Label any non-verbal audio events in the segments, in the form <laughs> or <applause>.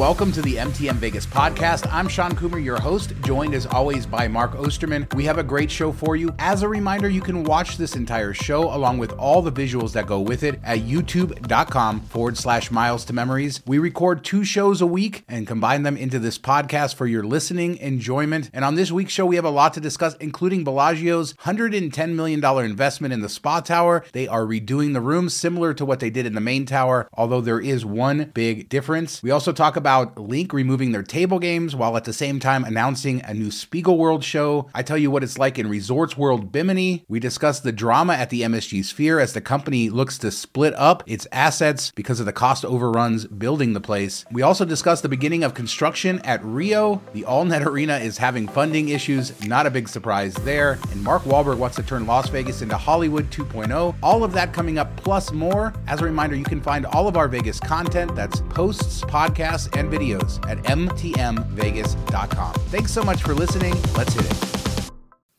welcome to the MTM Vegas podcast. I'm Shawn Coomer, your host, joined as always by Mark Osterman. We have a great show for you. As a reminder, you can watch this entire show along with all the visuals that go with it at youtube.com forward slash miles to memories. We record two shows a week and combine them into this podcast for your listening enjoyment. And on this week's show, we have a lot to discuss, including Bellagio's $110 million investment in the Spa Tower. They are redoing the rooms similar to what they did in the main tower, although there is one big difference. We also talk about LINQ removing their table games while at the same time announcing a new Spiegelworld show. I tell you what it's like in Resorts World Bimini. We discuss the drama at the MSG Sphere as the company looks to split up its assets because of the cost overruns building the place. We also discuss the beginning of construction at Rio. The AllNet Arena is having funding issues, not a big surprise there. And Mark Wahlberg wants to turn Las Vegas into Hollywood 2.0. All of that coming up, plus more. As a reminder, you can find all of our Vegas content that's posts, podcasts, and videos at mtmvegas.com. Thanks so much for listening. Let's hit it.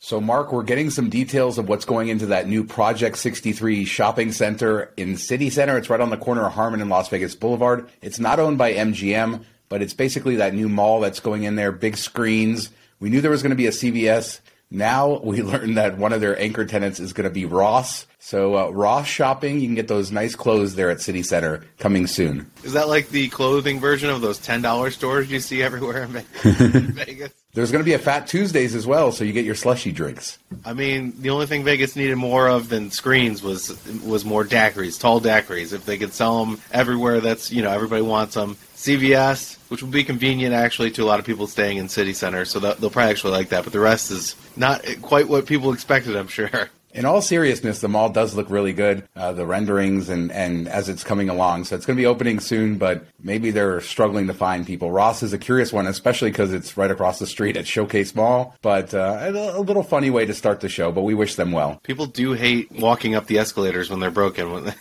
So, Mark, we're getting some details of what's going into that new Project 63 shopping center in City Center. It's right on the corner of Harmon and Las Vegas Boulevard. It's not owned by MGM, but it's basically that new mall that's going in there, big screens. We knew there was going to be a CVS. Now we <laughs> learned that one of their anchor tenants is going to be Ross. So uh, Ross Shopping, you can get those nice clothes there at City Center coming soon. Is that like the clothing version of those ten dollars stores you see everywhere in <laughs> Vegas? There's going to be a Fat Tuesdays as well, so you get your slushy drinks. I mean, the only thing Vegas needed more of than screens was was more daiquiris, tall daiquiris. If they could sell them everywhere, that's you know everybody wants them. CVS, which will be convenient actually to a lot of people staying in city center, so that, they'll probably actually like that. But the rest is not quite what people expected, I'm sure. In all seriousness, the mall does look really good, uh, the renderings and, and as it's coming along. So it's going to be opening soon, but maybe they're struggling to find people. Ross is a curious one, especially because it's right across the street at Showcase Mall. But uh, a, a little funny way to start the show, but we wish them well. People do hate walking up the escalators when they're broken. <laughs>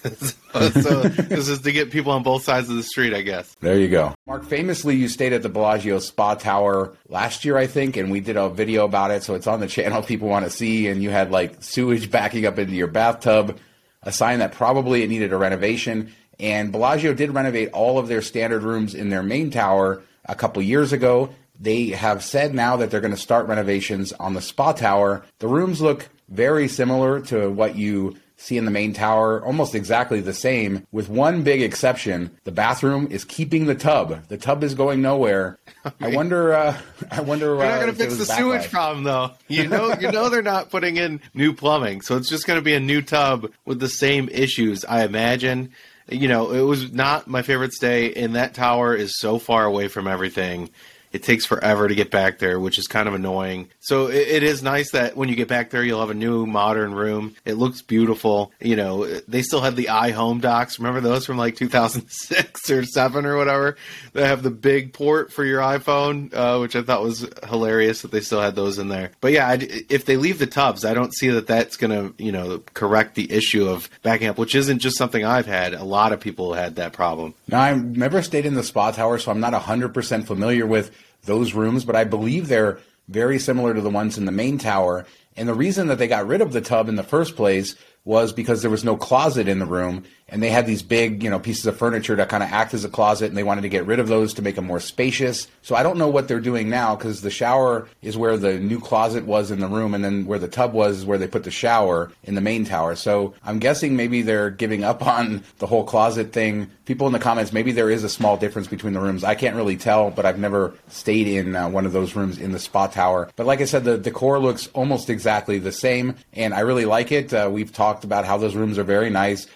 so this is to get people on both sides of the street, I guess. There you go. Mark, famously, you stayed at the Bellagio Spa Tower last year, I think, and we did a video about it. So it's on the channel <laughs> people want to see. And you had like sewage backing up into your bathtub, a sign that probably it needed a renovation. And Bellagio did renovate all of their standard rooms in their main tower a couple years ago. They have said now that they're going to start renovations on the spa tower. The rooms look very similar to what you see in the main tower, almost exactly the same, with one big exception. The bathroom is keeping the tub. The tub is going nowhere. I wonder. Uh, <laughs> I wonder. They're not uh, going if to fix the sewage problem, though. <laughs> You know, you know they're not putting in new plumbing, so it's just going to be a new tub with the same issues. I imagine. You know, it was not my favorite stay, and that tower is so far away from everything. It takes forever to get back there, which is kind of annoying. So it, it is nice that when you get back there, you'll have a new modern room. It looks beautiful. You know, they still have the iHome docks. Remember those from like 2006 or seven or whatever? They have the big port for your iPhone, uh, which I thought was hilarious that they still had those in there. But yeah, I, if they leave the tubs, I don't see that that's going to, you know, correct the issue of backing up, which isn't just something I've had. A lot of people had that problem. Now, I've never stayed in the spa tower, so I'm not 100% familiar with those rooms, but I believe they're very similar to the ones in the main tower. And the reason that they got rid of the tub in the first place was because there was no closet in the room and they had these big, you know, pieces of furniture that kind of act as a closet and they wanted to get rid of those to make them more spacious. So I don't know what they're doing now because the shower is where the new closet was in the room and then where the tub was is where they put the shower in the main tower. So I'm guessing maybe they're giving up on the whole closet thing. People in the comments, maybe there is a small difference between the rooms. I can't really tell, but I've never stayed in uh, one of those rooms in the spa tower. But like I said, the decor looks almost exactly the same and I really like it. Uh, we've talked about how those rooms are very nice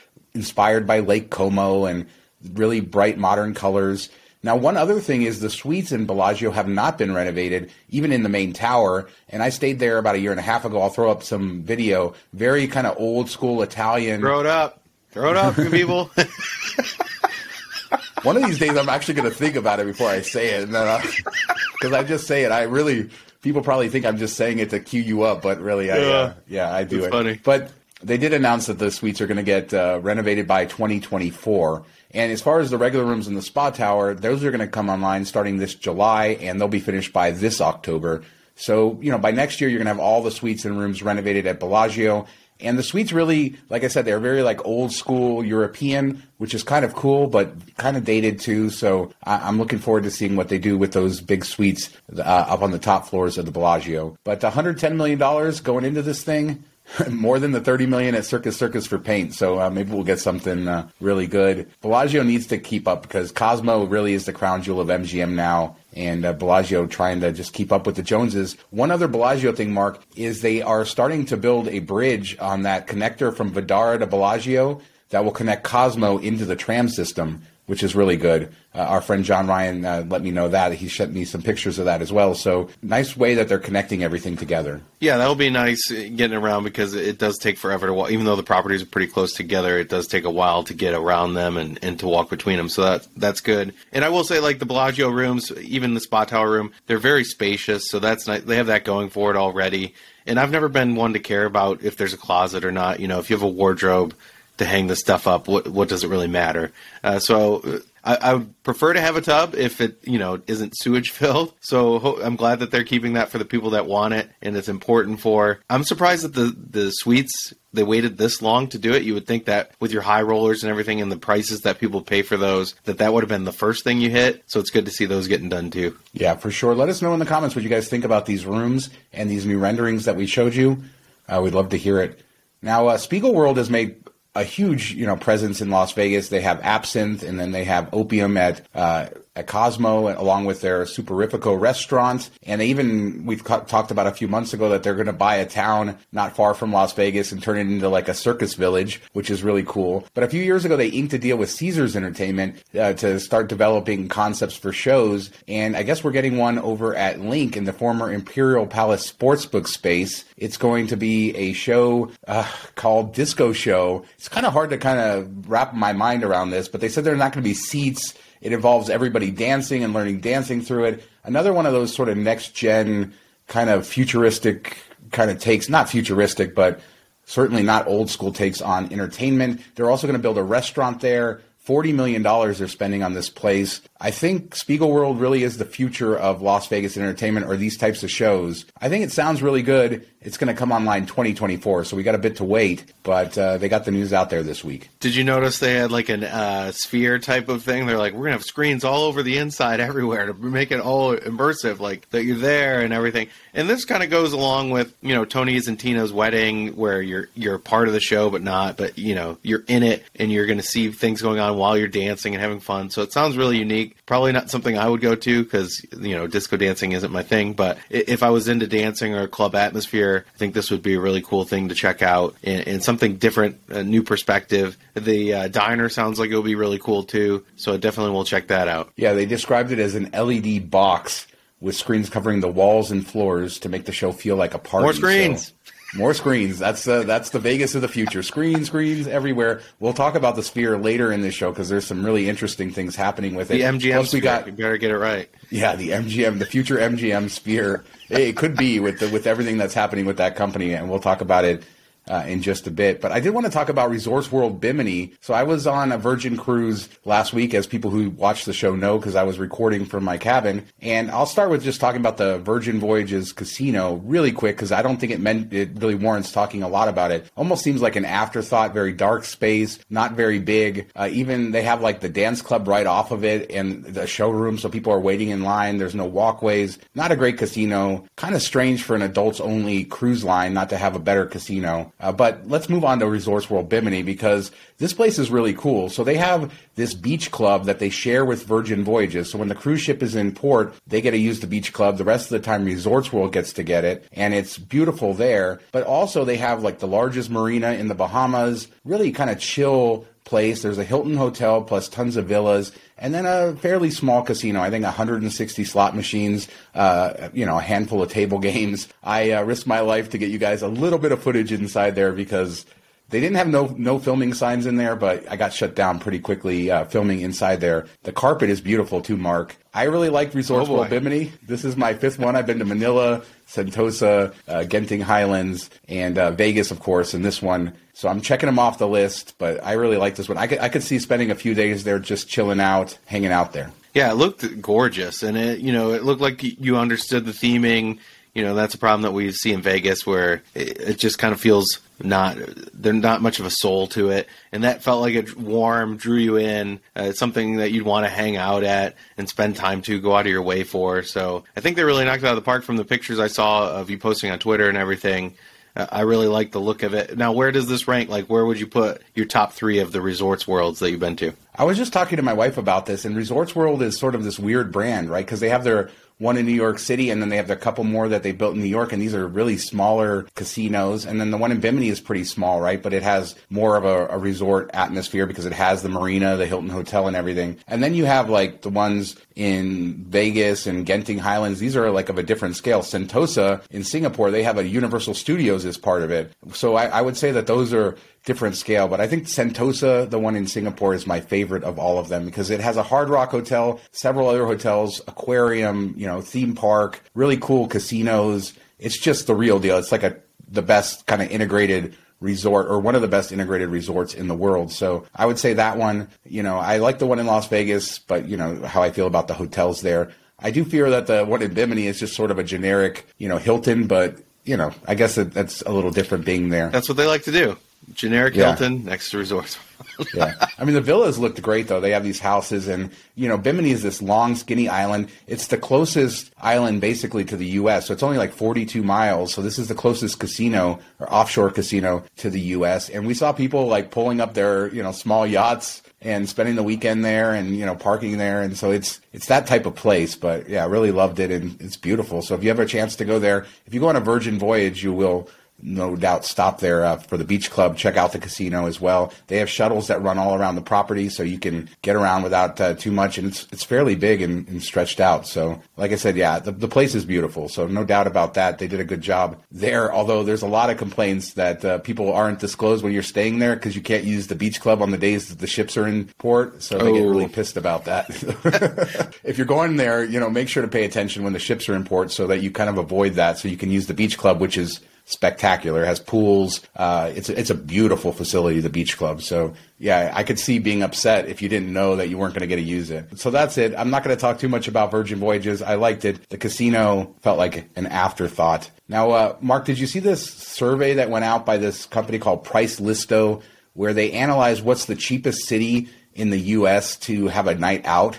inspired by Lake Como and really bright modern colors. Now, one other thing is the suites in Bellagio have not been renovated, even in the main tower. And I stayed there about a year and a half ago. I'll throw up some video. Very kind of old school Italian. Throw it up. Throw it up, you <laughs> people. <laughs> One of these days, I'm actually going to think about it before I say it, because <laughs> I just say it. I really, people probably think I'm just saying it to cue you up, but really, I, Yeah. uh, yeah, I do It's it. funny. But they did announce that the suites are going to get uh, renovated by 2024. And as far as the regular rooms in the spa tower, those are going to come online starting this July, and they'll be finished by this October. So, you know, by next year, you're going to have all the suites and rooms renovated at Bellagio. And the suites really, like I said, they're very like old school European, which is kind of cool, but kind of dated too. So I- am looking forward to seeing what they do with those big suites uh, up on the top floors of the Bellagio. But 110 million dollars going into this thing. <laughs> more than the 30 million at Circus Circus for paint. So uh, maybe we'll get something uh, really good. Bellagio needs to keep up because Cosmo really is the crown jewel of MGM now. And uh, Bellagio trying to just keep up with the Joneses. One other Bellagio thing, Mark, is they are starting to build a bridge on that connector from Vdara to Bellagio that will connect Cosmo into the tram system which is really good. Uh, our friend John Ryan uh, let me know that. He sent me some pictures of that as well. So nice way that they're connecting everything together. Yeah, that'll be nice uh, getting around because it does take forever to walk. Even though the properties are pretty close together, it does take a while to get around them and, and to walk between them. So that that's good. And I will say, like the Bellagio rooms, even the Spa Tower room, they're very spacious. So that's nice. They have that going for it already. And I've never been one to care about if there's a closet or not. You know, if you have a wardrobe to hang the stuff up. What what does it really matter? Uh, so uh, I, I, would prefer to have a tub if it you know isn't sewage filled. <laughs> So ho- I'm glad that they're keeping that for the people that want it, and it's important for. I'm surprised that the the suites they waited this long to do it. You would think that with your high rollers and everything and the prices that people pay for those, that that would have been the first thing you hit. So it's good to see those getting done too. Yeah, for sure. Let us know in the comments what you guys think about these rooms and these new renderings that we showed you. Uh, we'd love to hear it. Now, uh, Spiegelworld has made a huge, you know, presence in Las Vegas. They have absinthe, and then they have opium at uh, at Cosmo, along with their Superfrico restaurant. And they even we've ca- talked about a few months ago that they're going to buy a town not far from Las Vegas and turn it into like a circus village, which is really cool. But a few years ago, they inked a deal with Caesars Entertainment uh, to start developing concepts for shows. And I guess we're getting one over at LINQ in the former Imperial Palace Sportsbook space. It's going to be a show uh, called Disco Show. It's kind of hard to kind of wrap my mind around this, but they said there are not going to be seats it involves everybody dancing and learning dancing through it. Another one of those sort of next gen kind of futuristic kind of takes, not futuristic, but certainly not old school takes on entertainment. They're also going to build a restaurant there. $40 million they're spending on this place. I think Spiegelworld really is the future of Las Vegas entertainment or these types of shows. I think it sounds really good. It's going to come online 2024, so we got a bit to wait, but uh, they got the news out there this week. Did you notice they had like a uh, sphere type of thing? They're like, we're going to have screens all over the inside <laughs> everywhere to make it all immersive, like that you're there and everything. And this kind of goes along with, you know, Tony's and Tina's wedding where you're you're part of the show but not, but you know, you're in it and you're going to see things going on while you're dancing and having fun. So it sounds really unique. Probably not something I would go to cuz you know, disco dancing isn't my thing, but if I was into dancing or club atmosphere I think this would be a really cool thing to check out and, and something different, a new perspective. The uh, diner sounds like it would be really cool too, so I definitely we'll check that out. Yeah, they described it as an LED box with screens covering the walls and floors to make the show feel like a party. More screens. So, more screens. That's uh, that's the Vegas of the future. Screens, screens everywhere. We'll talk about the Sphere later in this show because there's some really interesting things happening with it. The MGM Plus, we got. You better get it right. Yeah, the MGM, the future MGM Sphere. It could be with the, with everything that's happening with that company, and we'll talk about it uh, in just a bit. But I did want to talk about Resorts World Bimini. So I was on a Virgin cruise last week, as people who watch the show know, because I was recording from my cabin. And I'll start with just talking about the Virgin Voyages casino really quick, because I don't think it meant it really warrants talking a lot about it. Almost seems like an afterthought, very dark space, not very big. Uh, even they have like the dance club right off of it and the showroom, so people are waiting in line. There's no walkways. Not a great casino. Kind of strange for an adults only cruise line not to have a better casino. Uh, but let's move on to Resorts World Bimini because this place is really cool. So they have this beach club that they share with Virgin Voyages. So when the cruise ship is in port, they get to use the beach club. The rest of the time, Resorts World gets to get it, and it's beautiful there. But also, they have like the largest marina in the Bahamas, really kind of chill place. There's a Hilton hotel plus tons of villas, and then a fairly small casino. I think 160 slot machines, uh, you know, a handful of table <laughs> games. I uh, risked my life to get you guys a little bit of footage inside there because they didn't have no no filming signs in there, but I got shut down pretty quickly uh, filming inside there. The carpet is beautiful too, Mark. I really liked Resorts oh Bimini. This is my fifth one. I've been to Manila, Sentosa, uh, Genting Highlands, and uh, Vegas, of course, and this one. So I'm checking them off the list, but I really like this one. I could, I could see spending a few days there just chilling out, hanging out there. Yeah, it looked gorgeous, and it you know it looked like you understood the theming you know that's a problem that we see in Vegas where it, just kind of feels not there's not much of a soul to it, and that felt like it warm, drew you in. Uh, it's something that you'd want to hang out at and spend time to, go out of your way for. So I think they really knocked it out of the park from the pictures I saw of you posting on Twitter and everything. Uh, I really like the look of it. Now, where does this rank? Like, where would you put your top three of the resorts worlds that you've been to? I was just talking to my wife about this, and Resorts World is sort of this weird brand, right? Because they have their one in New York City, and then they have a couple more that they built in New York, and these are really smaller casinos. And then the one in Bimini is pretty small, right? But it has more of a, a resort atmosphere because it has the marina, the Hilton Hotel, and everything. And then you have like the ones in Vegas and Genting Highlands. These are like of a different scale. Sentosa in Singapore, they have a Universal Studios as part of it. So I, I would say that those are different scale. But I think Sentosa, the one in Singapore, is my favorite of all of them because it has a Hard Rock hotel, several other hotels, aquarium, you know, theme park, really cool casinos. It's just the real deal. It's like a the best kind of integrated resort or one of the best integrated resorts in the world. So I would say that one, you know, I like the one in Las Vegas, but you know, how I feel about the hotels there. I do fear that the one in Bimini is just sort of a generic, you know, Hilton, but you know, I guess that, that's a little different being there. That's what they like to do. Generic Yeah. Hilton next to resorts. <laughs> yeah. I mean, the villas looked great though. They have these houses, and you know, Bimini is this long, skinny island. It's the closest island basically to the U.S., so it's only like 42 miles. So this is the closest casino or offshore casino to the U.S. And we saw people like pulling up their you know small yachts and spending the weekend there, and you know, parking there. And so it's it's that type of place. But yeah, I really loved it, and it's beautiful. So if you have a chance to go there, if you go on a Virgin voyage, you will no doubt stop there uh, for the beach club. Check out the casino as well. They have shuttles that run all around the property, so you can get around without uh, too much, and it's it's fairly big and, and stretched out. So, like I said, yeah, the, the place is beautiful. So no doubt about that. They did a good job there. Although there's a lot of complaints that uh, people aren't disclosed when you're staying there because you can't use the beach club on the days that the ships are in port. So they get Oh. really pissed about that. <laughs> <laughs> if you're going there, you know, make sure to pay attention when the ships are in port so that you kind of avoid that. So you can use the beach club, which is spectacular. It has pools. Uh, it's it's a beautiful facility, the beach club. So yeah, I could see being upset if you didn't know that you weren't going to get to use it. So that's it. I'm not going to talk too much about Virgin Voyages. I liked it. The casino felt like an afterthought. Now, uh, Mark, did you see this survey that went out by this company called PriceListo, where they analyzed what's the cheapest city in the U.S. to have a night out?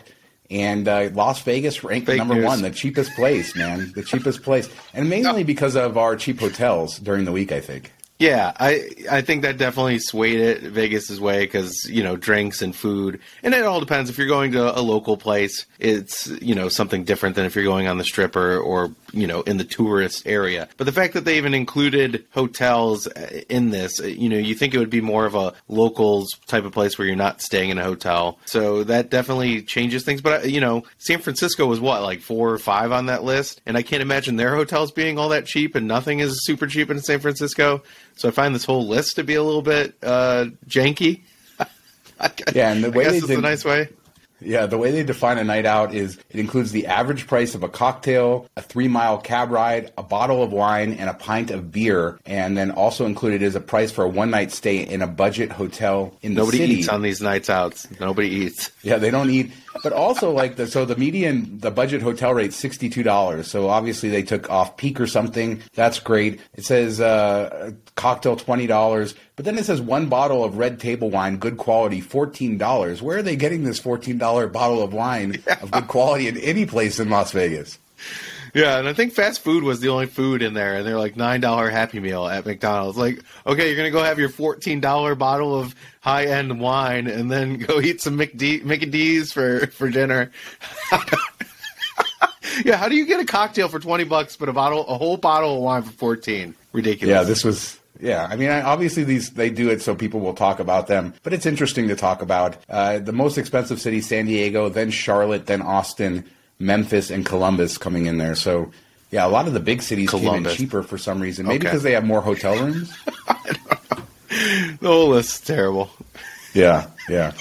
And uh, Las Vegas ranked Fake number news. one, the cheapest place, man, the cheapest place, and mainly <laughs> because of our cheap hotels during the week. I think. Yeah, I I think that definitely swayed it Vegas's way because you know drinks and food, and it all depends. If you're going to a local place, it's you know something different than if you're going on the strip or, or you know in the tourist area. But the fact that they even included hotels uh, in this, uh, you know, you think it would be more of a locals type of place where you're not staying in a hotel. So that definitely changes things. But uh, you know, San Francisco was what like four or five on that list, and I can't imagine their hotels being all that cheap, and nothing is super cheap in San Francisco. So I find this whole list to be a little bit uh, janky. <laughs> Yeah, and the I way guess they it's did- a nice way. Yeah, the way they define a night out is it includes the average price of a cocktail, a three mile cab ride, a bottle of wine, and a pint of beer. And then also included is a price for a one night stay in a budget hotel in the Nobody city. Nobody eats on these nights out. Nobody eats. Yeah, they don't eat. But also, like the so the median, the budget hotel rate sixty two dollars. So obviously they took off peak or something. That's great. It says uh, cocktail twenty dollars, but then it says one bottle of red table wine, good quality, fourteen dollars. Where are they getting this fourteen dollar bottle of wine of good quality in any place in Las Vegas? Yeah, and I think fast food was the only food in there, and they're like nine dollar Happy Meal at McDonald's. Like, okay, you're gonna go have your fourteen dollar bottle of high end wine, and then <laughs> go eat some McD- D's for for dinner. <laughs> yeah, how do you get a cocktail for twenty bucks, but a bottle, a whole bottle of wine for fourteen? Ridiculous. Yeah, this was. Yeah, I mean, I, obviously these they do it so people will talk about them, but it's interesting to talk about. Uh, the most expensive city, San Diego, then Charlotte, then Austin, Memphis, and Columbus coming in there. So, yeah, a lot of the big cities came in cheaper for some reason. Maybe Okay. because they have more hotel rooms. <laughs> the whole list's terrible. Yeah, yeah.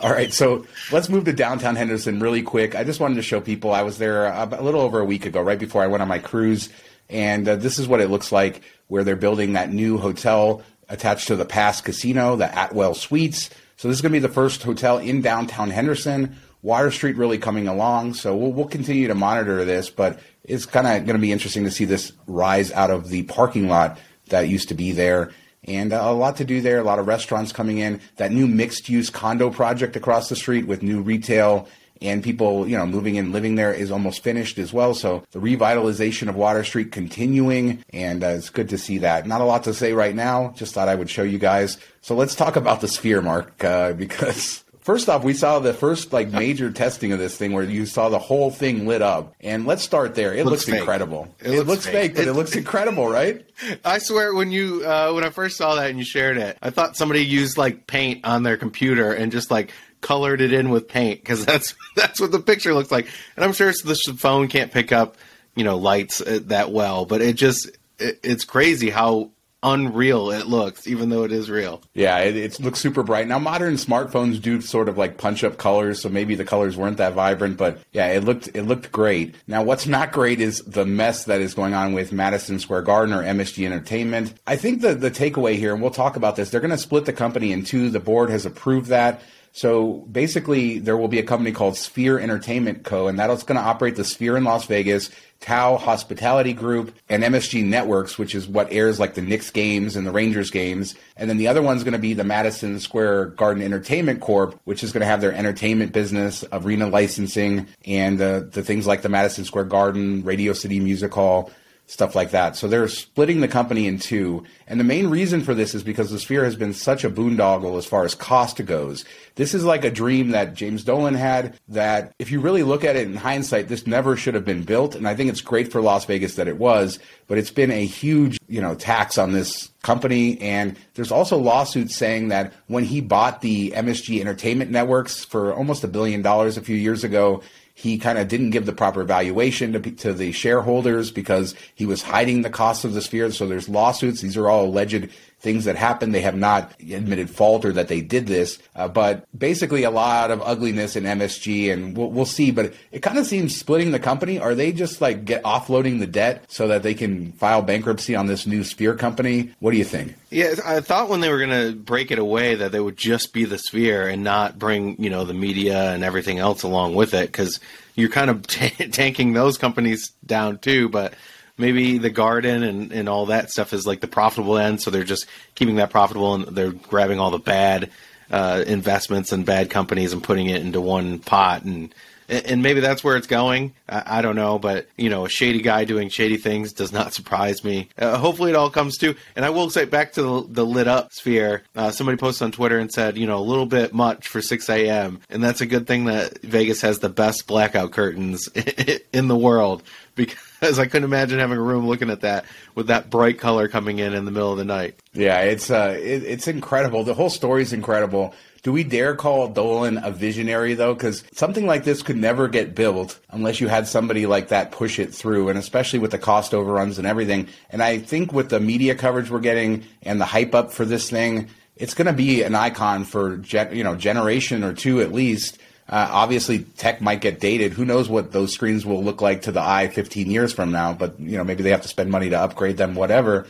All right, so let's move to downtown Henderson really quick. I just wanted to show people I was there a, a little over a week ago, right before I went on my cruise, and uh, this is what it looks like where they're building that new hotel attached to the Pass Casino, the Atwell Suites. So this is going to be the first hotel in downtown Henderson. Water Street really coming along, so we'll, we'll continue to monitor this, but it's kind of going to be interesting to see this rise out of the parking lot that used to be there. and uh, a lot to do there. A lot of restaurants coming in. That new mixed use condo project across the street with new retail and people, you know, moving in, living there is almost finished as well. So the revitalization of Water Street continuing, and uh, it's good to see that. Not a lot to say right now. Just thought I would show you guys. So let's talk about the Sphere, Mark, uh, <laughs> because First off, we saw the first like major testing of this thing where you saw the whole thing lit up. And let's start there. It looks, looks incredible. It, it looks, looks, fake, but it, it, looks incredible, right? <laughs> I swear when you uh, when I first saw that and you shared it, I thought somebody used like paint on their computer and just like colored it in with paint because <laughs> that's that's what the picture looks like. And I'm sure the phone can't pick up, you know, lights uh, that well, but it just it, it's crazy how unreal it looks, even though it is real. Yeah, it, it, looks super bright. Now, modern smartphones do sort of like punch up colors, so maybe the colors weren't that vibrant, but yeah, it looked it looked great. Now, what's not great is the mess that is going on with Madison Square Garden or MSG Entertainment. I think the the takeaway here, and we'll talk about this, they're going to split the company in two. The board has approved that. So basically, there will be a company called Sphere Entertainment Co., and that's going to operate the Sphere in Las Vegas, Tao Hospitality Group, and MSG Networks, which is what airs like the Knicks games and the Rangers games. And then the other one's going to be the Madison Square Garden Entertainment Corp., which is going to have their entertainment business, arena licensing, and uh, the things like the Madison Square Garden, Radio City Music Hall, stuff like that. So they're splitting the company in two. And the main reason for this is because the Sphere has been such a boondoggle as far as cost goes. This is like a dream that James Dolan had that if you really look at it in hindsight, this never should have been built. And I think it's great for Las Vegas that it was, but it's been a huge, you know, tax on this company. And there's also lawsuits saying that when he bought the MSG Entertainment Networks for almost a billion dollars a few years ago, he kind of didn't give the proper valuation to, to the shareholders because he was hiding the cost of the sphere. So there's lawsuits. These are all alleged things that happened. They have not admitted fault or that they did this, uh, but basically a lot of ugliness in MSG, and we'll, we'll see. But it kind of seems splitting the company. Are they just like get offloading the debt so that they can file bankruptcy on this new Sphere company? What do you think? Yeah, I thought when they were going to break it away that they would just be the Sphere and not bring you know the media and everything else along with it because you're kind of t- <laughs> tanking those companies down too, but maybe the garden and, and all that stuff is like the profitable end, so they're just keeping that profitable and they're grabbing all the bad uh, investments and bad companies and putting it into one pot and and maybe that's where it's going. I, don't know, but you know, a shady guy doing shady things does not <laughs> surprise me. Uh, hopefully, it all comes to. And I will say back to the, the lit up sphere. Uh, somebody posted on Twitter and said, you know, a little bit much for 6 a.m. And that's a good thing that Vegas has the best blackout curtains <laughs> in the world because I couldn't imagine having a room looking at that with that bright color coming in in the middle of the night. Yeah, it's uh, it, it's incredible. The whole story is incredible. Do we dare call Dolan a visionary though? Because something like this could never get built unless you had somebody like that push it through, and especially with the cost overruns and everything. And I think with the media coverage we're getting and the hype up for this thing, it's going to be an icon for you know generation or two at least. Uh, obviously, tech might get dated. Who knows what those screens will look like to the eye 15 years from now? But you know, maybe they have to spend money to upgrade them, whatever.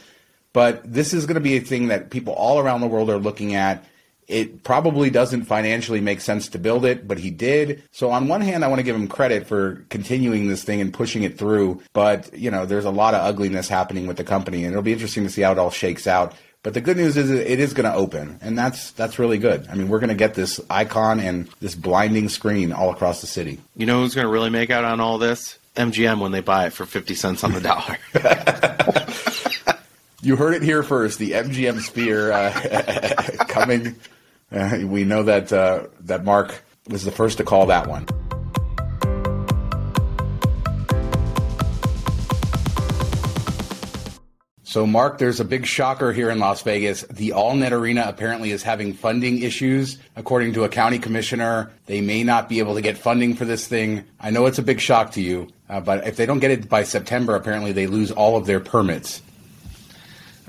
But this is going to be a thing that people all around the world are looking at. It probably doesn't financially make sense to build it, but he did. So on one hand, I want to give him credit for continuing this thing and pushing it through. But you know, there's a lot of ugliness happening with the company, and it'll be interesting to see how it all shakes out. But the good news is it is going to open, and that's that's really good. I mean, we're going to get this icon and this blinding screen all across the city. You know who's going to really make out on all this? MGM when they buy it for fifty cents on the dollar. <laughs> you heard it here first. The MGM Sphere uh, <laughs> coming. Uh, we know that uh, that Mark was the first to call that one. So, Mark, there's a big shocker here in Las Vegas. The AllNet Arena apparently is having funding issues. According to a county commissioner, they may not be able to get funding for this thing. I know it's a big shock to you, uh, but if they don't get it by September, apparently they lose all of their permits.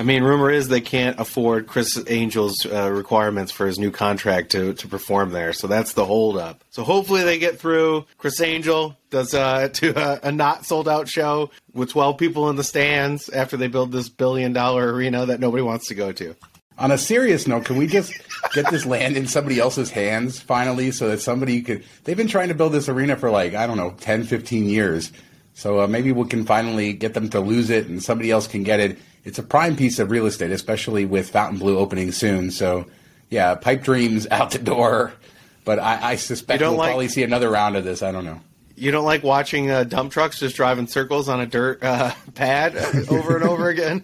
I mean, rumor is they can't afford Criss Angel's uh, requirements for his new contract to, to perform there, so that's the holdup. So hopefully they get through. Chris Angel does uh, <laughs> to a, not sold out show with twelve people in the stands after they build this billion dollar arena that nobody wants to go to. On a serious note, can we just get this land in somebody else's hands finally so that somebody could. They've been trying to build this arena for like, I don't know, 10, 15 years. So uh, maybe we can finally get them to lose it and somebody else can get it it's a prime piece of real estate, especially with Fontainebleau opening soon. So, yeah, pipe dreams <laughs> out the door. But I, I suspect we'll like, probably see another round of this. I don't know. You don't like watching uh, dump trucks just driving circles on a dirt uh, <laughs> pad <laughs> over and over again?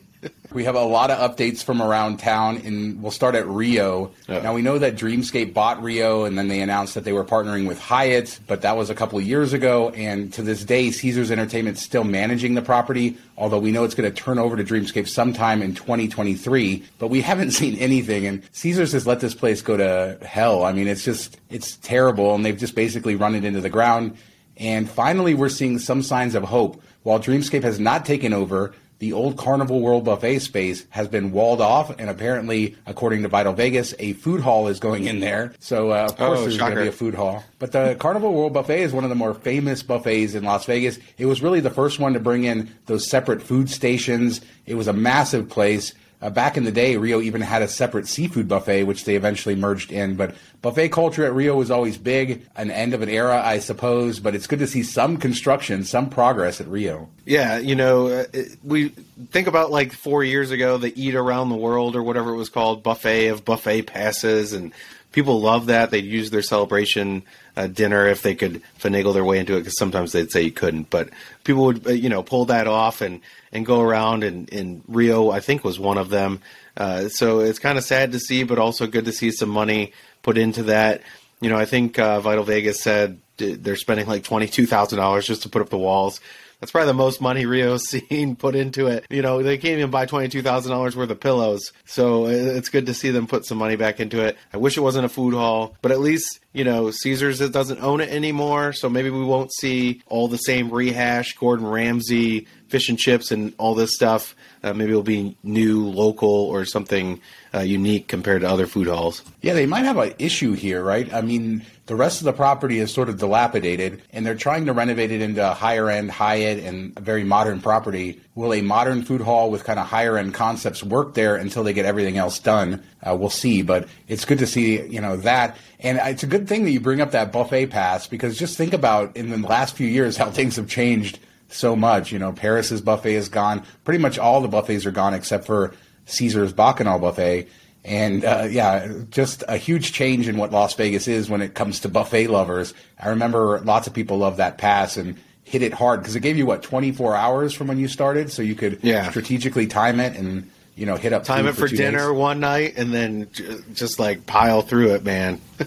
We have a lot of updates from around town, and we'll start at Rio. Yeah. Now, we know that Dreamscape bought Rio, and then they announced that they were partnering with Hyatt, but that was a couple of years ago. And to this day, Caesars Entertainment's still managing the property, although we know it's going to turn over to Dreamscape sometime in 2023. But we <laughs> haven't seen anything, and Caesars has let this place go to hell. I mean, it's just, it's terrible, and they've just basically run it into the ground. And finally, we're seeing some signs of hope. While Dreamscape has not taken over, the old Carnival World buffet space has been walled off, and apparently, according to Vital Vegas, a food hall is going in there. So, uh, of course, oh, there's going to be a food hall. But the Carnival World buffet is one of the more famous buffets in Las Vegas. It was really the first one to bring in those separate food stations. It was a massive place. Uh, back in the day, Rio even had a separate seafood buffet, which they eventually merged in. But buffet culture at Rio was always big, an end of an era, I suppose. But it's good to see some construction, some progress at Rio. Yeah, you know, uh, we think about like four years ago, the Eat Around the World or whatever it was called, buffet of buffet passes, and people love that. They'd use their celebration uh, dinner if they could finagle their way into it, because sometimes they'd say you couldn't. But people would, uh, you know, pull that off and and go around. And, Rio, I think, was one of them. Uh, so it's kind of sad to see, but also good to see some money put into that. You know, I think uh, Vital Vegas said they're spending like twenty two thousand dollars just to put up the walls. That's probably the most money Rio's <laughs> seen put into it. You know, they can't even buy twenty two thousand dollars worth of pillows, so uh, it's good to see them put some money back into it. I wish it wasn't a food hall, but at least you know Caesars doesn't own it anymore, so maybe we won't see all the same rehash Gordon Ramsay fish and chips and all this stuff. Uh, maybe it'll be new, local, or something uh, unique compared to other food halls. Yeah, they might have an issue here, right? I mean, the rest of the property is sort of dilapidated, and they're trying to renovate it into a higher end Hyatt and a very modern property. Will a modern food hall with kind of higher end concepts work there until they get everything else done? Uh, we'll see, but it's good to see you know that, and it's a good thing that you bring up that buffet pass because just think about in the last few years how <laughs> things have changed so much. You know, Paris's buffet is gone. Pretty much all the buffets are gone except for Caesar's Bacchanal buffet. And uh, yeah, just a huge change in what Las Vegas is when it comes to buffet lovers. I remember lots of people love that pass and hit it hard because it gave you what 24 hours from when you started, so you could yeah. strategically time it and you know hit up time it for, for dinner days. one night and then just like pile through it, man. <laughs>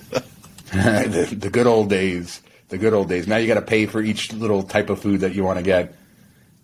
the, the good old days the good old days. Now you got to pay for each little type of food that you want to get.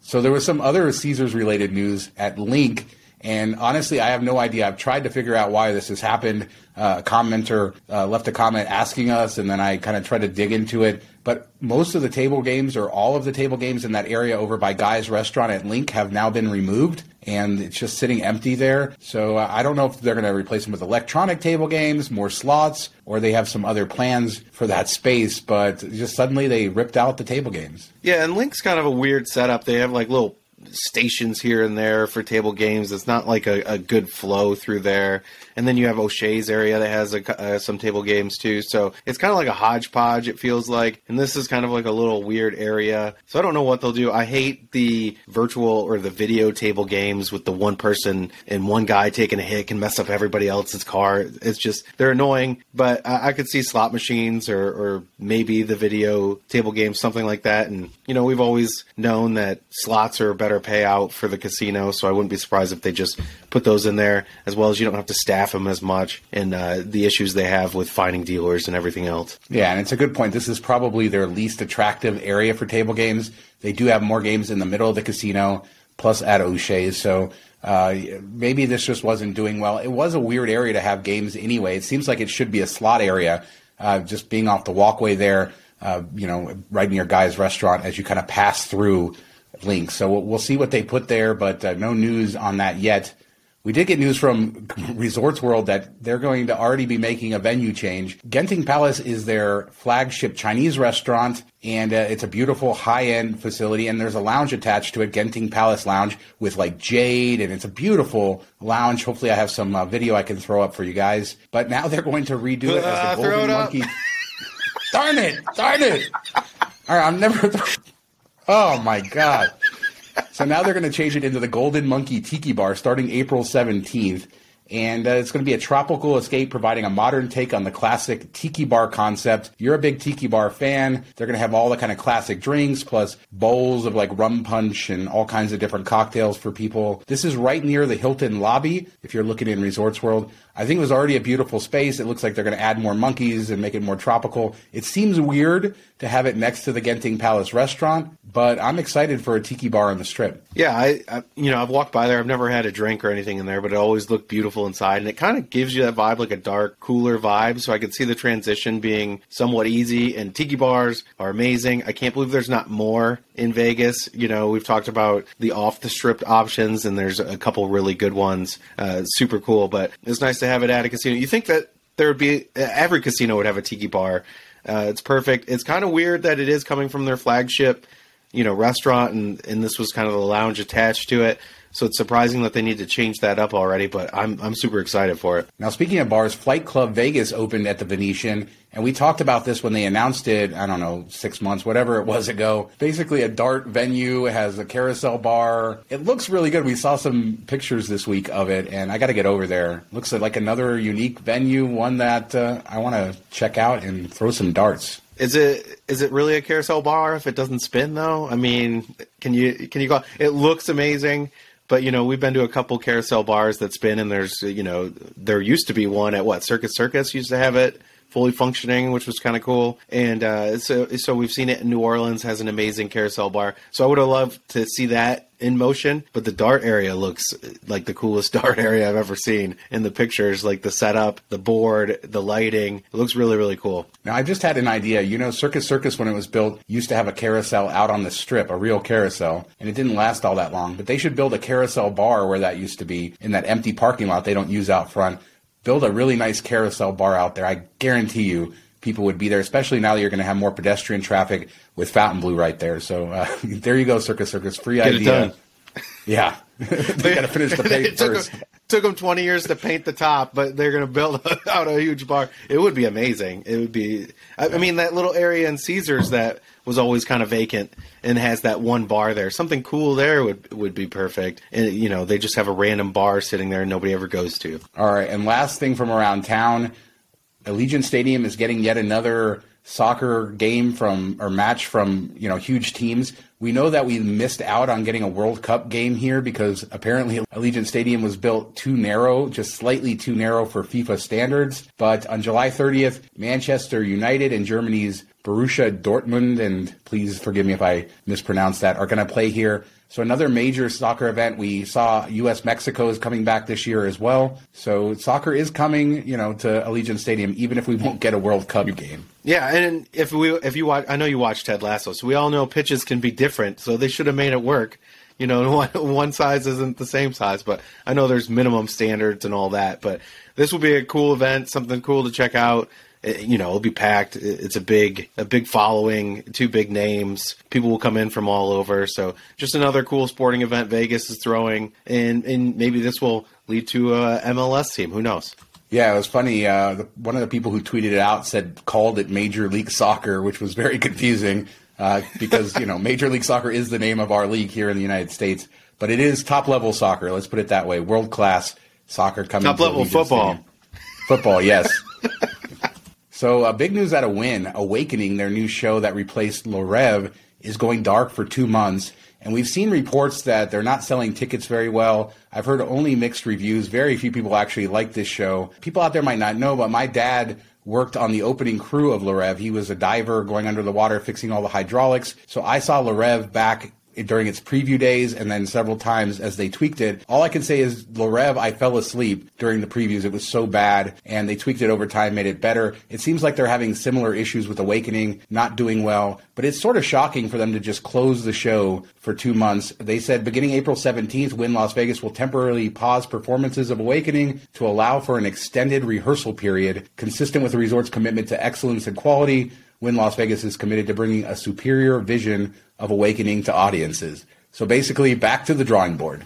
So there was some other Caesars related news at LINQ. And honestly, I have no idea. I've tried to figure out why this has happened. Uh, a commenter uh, left a comment asking us, and then I kind of tried to dig into it. But most of the table games, or all of the table games in that area over by Guy's Restaurant at LINQ, have now been removed and it's just sitting empty there. So uh, I don't know if they're going to replace them with electronic table games, more slots, or they have some other plans for that space. But just suddenly they ripped out the table games. Yeah, and LINQ's kind of a weird setup. They have like little stations here and there for table games. It's not like a, a good flow through there. And then you have O'Shea's area that has a, uh, some table games too. So it's kind of like a hodgepodge, it feels like. And this is kind of like a little weird area. So I don't know what they'll do. I hate the virtual or the video table games with the one person and one guy taking a hit can mess up everybody else's car. It's just, they're annoying. But I, I could see slot machines or, or maybe the video table games, something like that. And, you know, we've always known that slots are a better payout for the casino. So I wouldn't be surprised if they just put those in there as well as you don't have to staff them as much and uh, the issues they have with finding dealers and everything else. Yeah, and it's a good point. This is probably their least attractive area for table games. They do have more games in the middle of the casino, plus at O'Shea's. So uh, maybe this just wasn't doing well. It was a weird area to have games anyway. It seems like it should be a slot area, uh, just being off the walkway there, uh, you know, right near Guy's restaurant as you kind of pass through LINQ. So we'll, we'll see what they put there, but uh, no news on that yet. We did get news from <laughs> Resorts World that they're going to already be making a venue change. Genting Palace is their flagship Chinese restaurant, and uh, it's a beautiful high-end facility. And there's a lounge attached to it, Genting Palace Lounge, with like jade, and it's a beautiful lounge. Hopefully, I have some uh, video I can throw up for you guys. But now they're going to redo it as the uh, Golden Monkey. darn it! Darn it! All right, I'm never. <laughs> oh my god. So now they're going to change it into the Golden Monkey Tiki Bar starting April 17th. And uh, it's going to be a tropical escape providing a modern take on the classic tiki bar concept. You're a big tiki bar fan. They're going to have all the kind of classic drinks plus bowls of like rum punch and all kinds of different cocktails for people. This is right near the Hilton lobby if you're looking in Resorts World. I think it was already a beautiful space. It looks like they're going to add more monkeys and make it more tropical. It seems weird to have it next to the Genting Palace restaurant, but I'm excited for a tiki bar on the strip. Yeah, I, I, you know I've walked by there. I've never had a drink or anything in there, but it always looked beautiful inside, and it kind of gives you that vibe, like a dark, cooler vibe. So I could see the transition being somewhat easy. And tiki bars are amazing. I can't believe there's not more in Vegas. You know, we've talked about the off the strip options, and there's a couple really good ones. Uh, super cool, but it's nice to have it at a casino. You think that there would be every casino would have a tiki bar. Uh, it's perfect. It's kind of weird that it is coming from their flagship, you know, restaurant, and and this was kind of the lounge attached to it. So it's surprising that they need to change that up already, but I'm I'm super excited for it. Now, speaking of bars, Flight Club Vegas opened at the Venetian, and we talked about this when they announced it. I don't know, six months, whatever it was ago. Basically, a dart venue it has a carousel bar. It looks really good. We saw some pictures this week of it, and I got to get over there. Looks like another unique venue, one that uh, I want to check out and throw some darts. Is it is it really a carousel bar if it doesn't spin though? I mean, can you can you go? It looks amazing. But you know, we've been to a couple carousel bars that spin, and there's you know there used to be one at what Circus Circus used to have it fully functioning, which was kind of cool. And uh, so so we've seen it in New Orleans has an amazing carousel bar. So I would have loved to see that in motion, but the dart area looks like the coolest <laughs> dart area I've ever seen in the pictures. Like the setup, the board, the lighting, it looks really really cool. Now I just had an idea. You know, Circus Circus when it was built used to have a carousel out on the strip, a real carousel, and it didn't last all that long. But they should build a carousel bar where that used to be in that empty parking lot they don't use out front. Build a really nice carousel bar out there. I guarantee you people would be there, especially now that you're going to have more pedestrian traffic with Fontainebleau right there. So uh, <laughs> there you go, Circus Circus. Free Get idea. <laughs> Yeah. <laughs> they got to finish the paint first. Took, took them 20 years to paint the top, but they're going to build out a huge bar. It would be amazing. It would be, I, I mean, that little area in Caesars that was always kind of vacant and has that one bar there. Something cool there would would be perfect. And you know, they just have a random bar sitting there and nobody ever goes to. All right, and last thing from around town, Allegiant Stadium is getting yet another soccer game from or match from you know huge teams. We know that we missed out on getting a World Cup game here because apparently Allegiant Stadium was built too narrow, just slightly too narrow for FIFA standards. But on July 30th, Manchester United and Germany's Borussia Dortmund, and please forgive me if I mispronounce that, are going to play here. So another major soccer event. We saw U.S. Mexico is coming back this year as well. So soccer is coming, you know, to Allegiant Stadium, even if we won't get a World Cup game. Yeah, and if we if you watch, I know you watch Ted Lasso, so we all know pitches can be different. So they should have made it work. You know, <laughs> one, one size isn't the same size, but I know there's minimum standards and all that. But this will be a cool event, something cool to check out. You know, it'll be packed. It's a big, a big following, two big names. People will come in from all over. So just another cool sporting event Vegas is throwing, and and maybe this will lead to a MLS team. Who knows? Yeah, it was funny. Uh, the, one of the people who tweeted it out said called it Major League Soccer, which was very <laughs> confusing uh, because you know Major League Soccer is the name of our league here in the United States, but it is top level soccer. Let's put it that way. World class soccer coming. Top level football. Stadium. Football, yes. So, uh, big news out of Wynn, Awakening, their new show that replaced Le Rêve, is going dark for two months. And we've seen reports that they're not selling tickets very well. I've heard only mixed reviews. Very few people actually like this show. People out there might not know, but my dad worked on the opening crew of Le Rêve. He was a diver going under the water, fixing all the hydraulics. So I saw Le Rêve back during its preview days and then several times as they tweaked it. All I can say is Le Rêve, I fell asleep during the previews. It was so bad and they tweaked it over time, made it better. It seems like they're having similar issues with Awakening, not doing well, but it's sort of shocking for them to just close the show for two months. They said beginning April 17th, Wynn Las Vegas will temporarily pause performances of Awakening to allow for an extended rehearsal period consistent with the resort's commitment to excellence and quality. Wynn Las Vegas is committed to bringing a superior vision of awakening to audiences. So basically, back to the drawing board.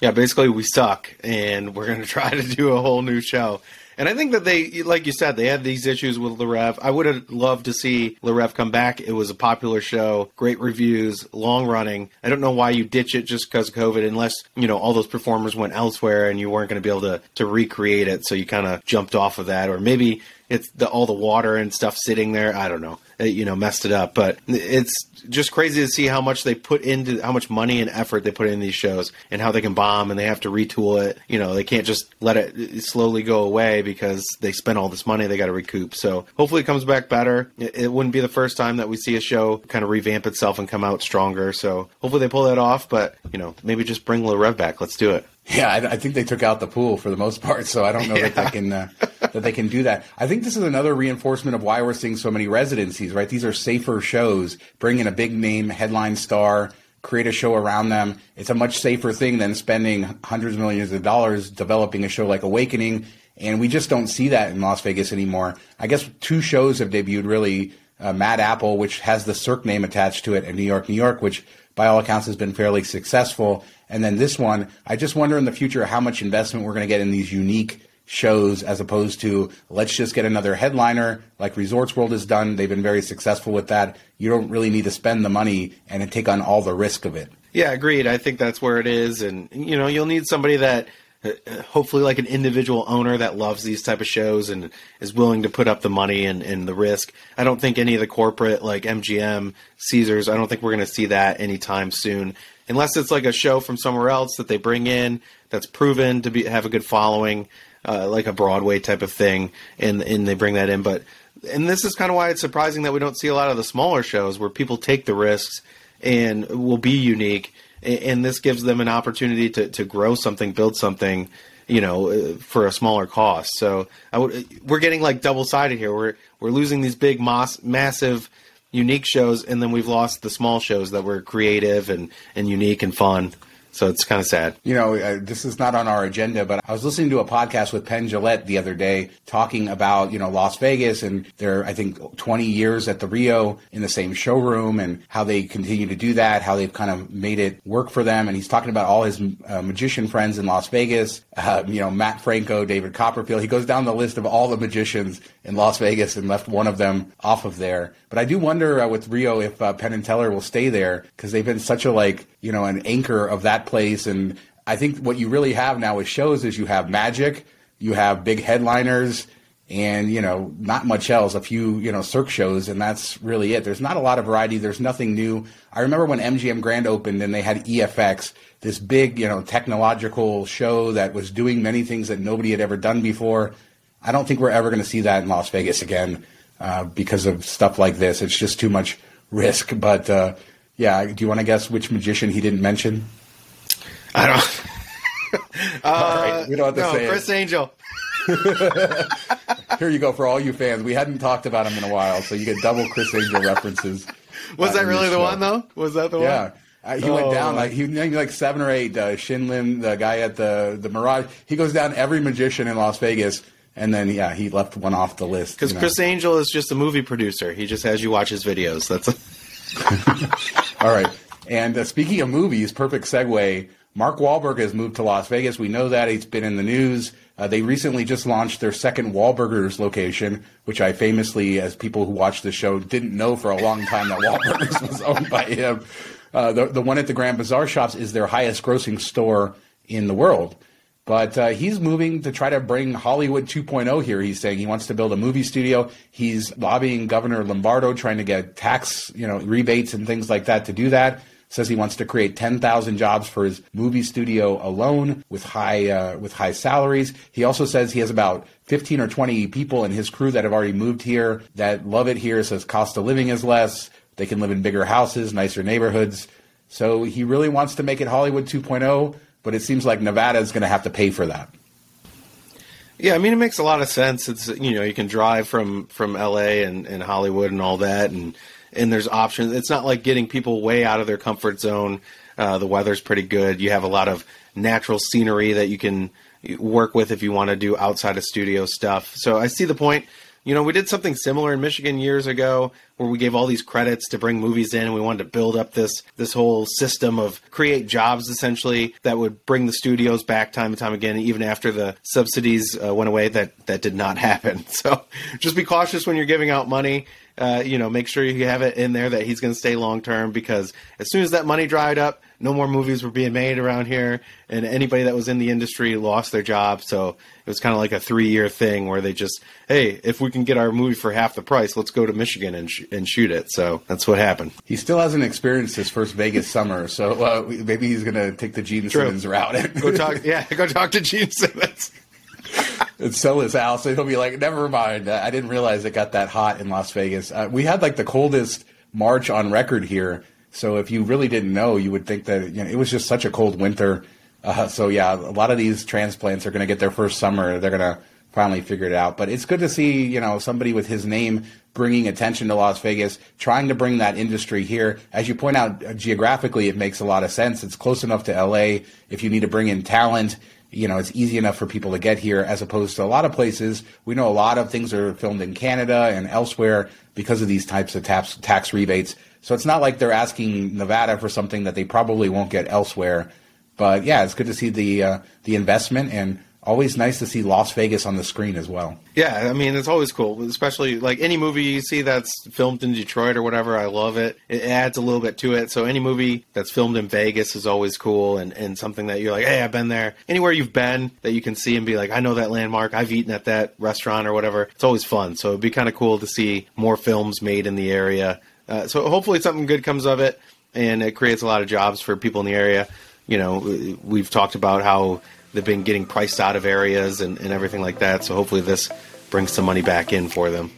Yeah, basically, we suck, and we're going <laughs> to try to do a whole new show. And I think that they, like you said, they had these issues with Le Rêve. I would have loved to see Le Rêve come back. It was a popular show, great reviews, long running. I don't know why you ditch it just because of COVID, unless you know all those performers went elsewhere and you weren't going to be able to to recreate it. So you kind of jumped off of that, or maybe it's the, all the water and stuff sitting there. I don't know. It, you know, messed it up. But it's just crazy to see how much they put into how much money and effort they put in these shows and how they can bomb and they have to retool it. You know, they can't just let it slowly go away because they spent all this money they got to recoup. So hopefully it comes back better. It, it wouldn't be the first time that we see a show kind of revamp itself and come out stronger. So hopefully they pull that off. But you know, maybe just bring Le Rêve back. Let's do it. Yeah, I, I, think they took out the pool for the most part, so I don't know yeah. that they <laughs> can uh, that they can do that. I think this is another reinforcement of why we're seeing so many residencies. Right, these are safer shows. Bring in a big name headline star, create a show around them. It's a much safer thing than spending hundreds of millions of dollars developing a show like Awakening. And we just don't see that in Las Vegas anymore. I guess two shows have debuted really. Uh, Mad Apple, which has the Cirque name attached to it, and New York, New York, which by all accounts has been fairly successful. And then this one, I just wonder in the future how much investment we're going to get in these unique shows as opposed to let's just get another headliner like Resorts World has done. They've been very successful with that. You don't really need to spend the money and take on all the risk of it. Yeah, agreed. I think that's where it is. And, you know, you'll need somebody that uh, hopefully like an individual owner that loves these type of shows and is willing to put up the money and, and the risk. I don't think any of the corporate like MGM, Caesars, I don't think we're going to see that anytime soon unless it's like a show from somewhere else that they bring in that's proven to be have a good following, uh, like a Broadway type of thing, and and they bring that in. But and this is kind of why it's surprising that we don't see a lot of the smaller shows where people take the risks and will be unique, and this gives them an opportunity to to grow something, build something. You know, uh, for a smaller cost. So would, we're getting like double sided here. We're we're losing these big, mass, massive unique shows, and then we've lost the small shows that were creative and, and unique and fun. So it's kind of sad. You know, uh, this is not on our agenda, but I was listening to a podcast with Penn Jillette the other day talking about, you know, Las Vegas and their, I think, 20 years at the Rio in the same showroom and how they continue to do that, how they've kind of made it work for them. And he's talking about all his uh, magician friends in Las Vegas, uh, you know, Mat Franco, David Copperfield. He goes down the list of all the magicians in Las Vegas and left one of them off of there. But I do wonder uh, with Rio if uh, Penn and Teller will stay there because they've been such a, like, you know, an anchor of that place. And I think what you really have now with shows is you have magic, you have big headliners, and you know not much else. A few you know Cirque shows, and that's really it. There's not a lot of variety. There's nothing new. I remember when MGM Grand opened and they had EFX, this big you know technological show that was doing many things that nobody had ever done before. I don't think we're ever going to see that in Las Vegas again uh, because of stuff like this. It's just too much risk. But uh, yeah, do you want to guess which magician he didn't mention? I don't. <laughs> uh, we don't have to no, say Criss it. Angel. <laughs> Here you go for all you fans. We hadn't talked about him in a while, so you get double Criss Angel references. <laughs> Was uh, that really the show. one though? Was that the yeah. one? Yeah. Uh, he oh. went down like he named like seven or eight. Uh, Shin Lim, the guy at the the Mirage, he goes down every magician in Las Vegas, and then yeah, he left one off the list. Because you know. Criss Angel is just a movie producer. He just has you watch his videos. That's. A- All right. And uh, speaking of movies, perfect segue. Mark Wahlberg has moved to Las Vegas. We know that It's been in the news. Uh, they recently just launched their second Wahlburgers location, which I famously, as people who watch the show, didn't know for a long time that Wahlburgers <laughs> was owned by him. Uh, the, the one at the Grand Bazaar Shops is their highest grossing store in the world. But uh, he's moving to try to bring Hollywood 2.0 here. He's saying he wants to build a movie studio. He's lobbying Governor Lombardo, trying to get tax, you know, rebates and things like that to do that. Says he wants to create 10,000 jobs for his movie studio alone with high uh, with high salaries. He also says he has about 15 or 20 people in his crew that have already moved here that love it here. Says cost of living is less. They can live in bigger houses, nicer neighborhoods. So he really wants to make it Hollywood 2.0 but it seems like Nevada is going to have to pay for that. Yeah, I mean it makes a lot of sense. It's you know you can drive from from L.A. and, and Hollywood and all that, and and there's options. It's not like getting people way out of their comfort zone. Uh, the weather's pretty good. You have a lot of natural scenery that you can work with if you want to do outside of studio stuff. So I see the point. You know, we did something similar in Michigan years ago where we gave all these credits to bring movies in and we wanted to build up this this whole system of create jobs essentially that would bring the studios back time and time again even after the subsidies uh, went away that that did not <laughs> happen so just be cautious when you're giving out money uh, you know make sure you have it in there that he's going to stay long term because as soon as that money dried up no more movies were being made around here, and anybody that was in the industry lost their job. So it was kind of like a three year thing where they just, hey, if we can get our movie for half the price, let's go to Michigan and sh- and shoot it. So that's what happened. He still hasn't experienced his first Vegas summer, so uh, maybe he's going to take the Gene True. Simmons route. go talk, <laughs> yeah, go talk to Gene Simmons. And sell his house. And he'll be like, never mind. I didn't realize it got that hot in Las Vegas. Uh, we had like the coldest March on record here so if you really didn't know, you would think that you know, it was just such a cold winter. Uh, so yeah, a lot of these transplants are going to get their first summer. They're going to finally figure it out. But it's good to see you know somebody with his name bringing attention to Las Vegas, trying to bring that industry here. As you point out, geographically, it makes a lot of sense. It's close enough to LA. If you need to bring in talent, you know, it's easy enough for people to get here as opposed to a lot of places. We know a lot of things are filmed in Canada and elsewhere because of these types of tax, tax rebates. So it's not like they're asking Nevada for something that they probably won't get elsewhere. But yeah, it's good to see the uh, the investment and always nice to see Las Vegas on the screen as well. Yeah, I mean it's always cool, especially like any movie you see that's filmed in Detroit or whatever. I love it. It adds a little bit to it. So any movie that's filmed in Vegas is always cool and, and something that you're like, hey, I've been there. Anywhere you've been that you can see and be like, I know that landmark. I've eaten at that restaurant or whatever. It's always fun. So it'd be kind of cool to see more films made in the area uh, so hopefully something good comes of it, and it creates a lot of jobs for people in the area. You know, we've talked about how they've been getting priced out of areas and, and everything like that. So hopefully this brings some money back in for them.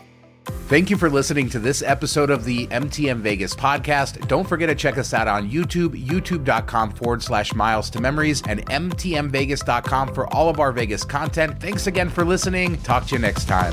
Thank you for listening to this episode of the MTM Vegas podcast. Don't forget to check us out on YouTube, youtube.com forward slash miles to memories, and MTMVegas.com for all of our Vegas content. Thanks again for listening. Talk to you next time.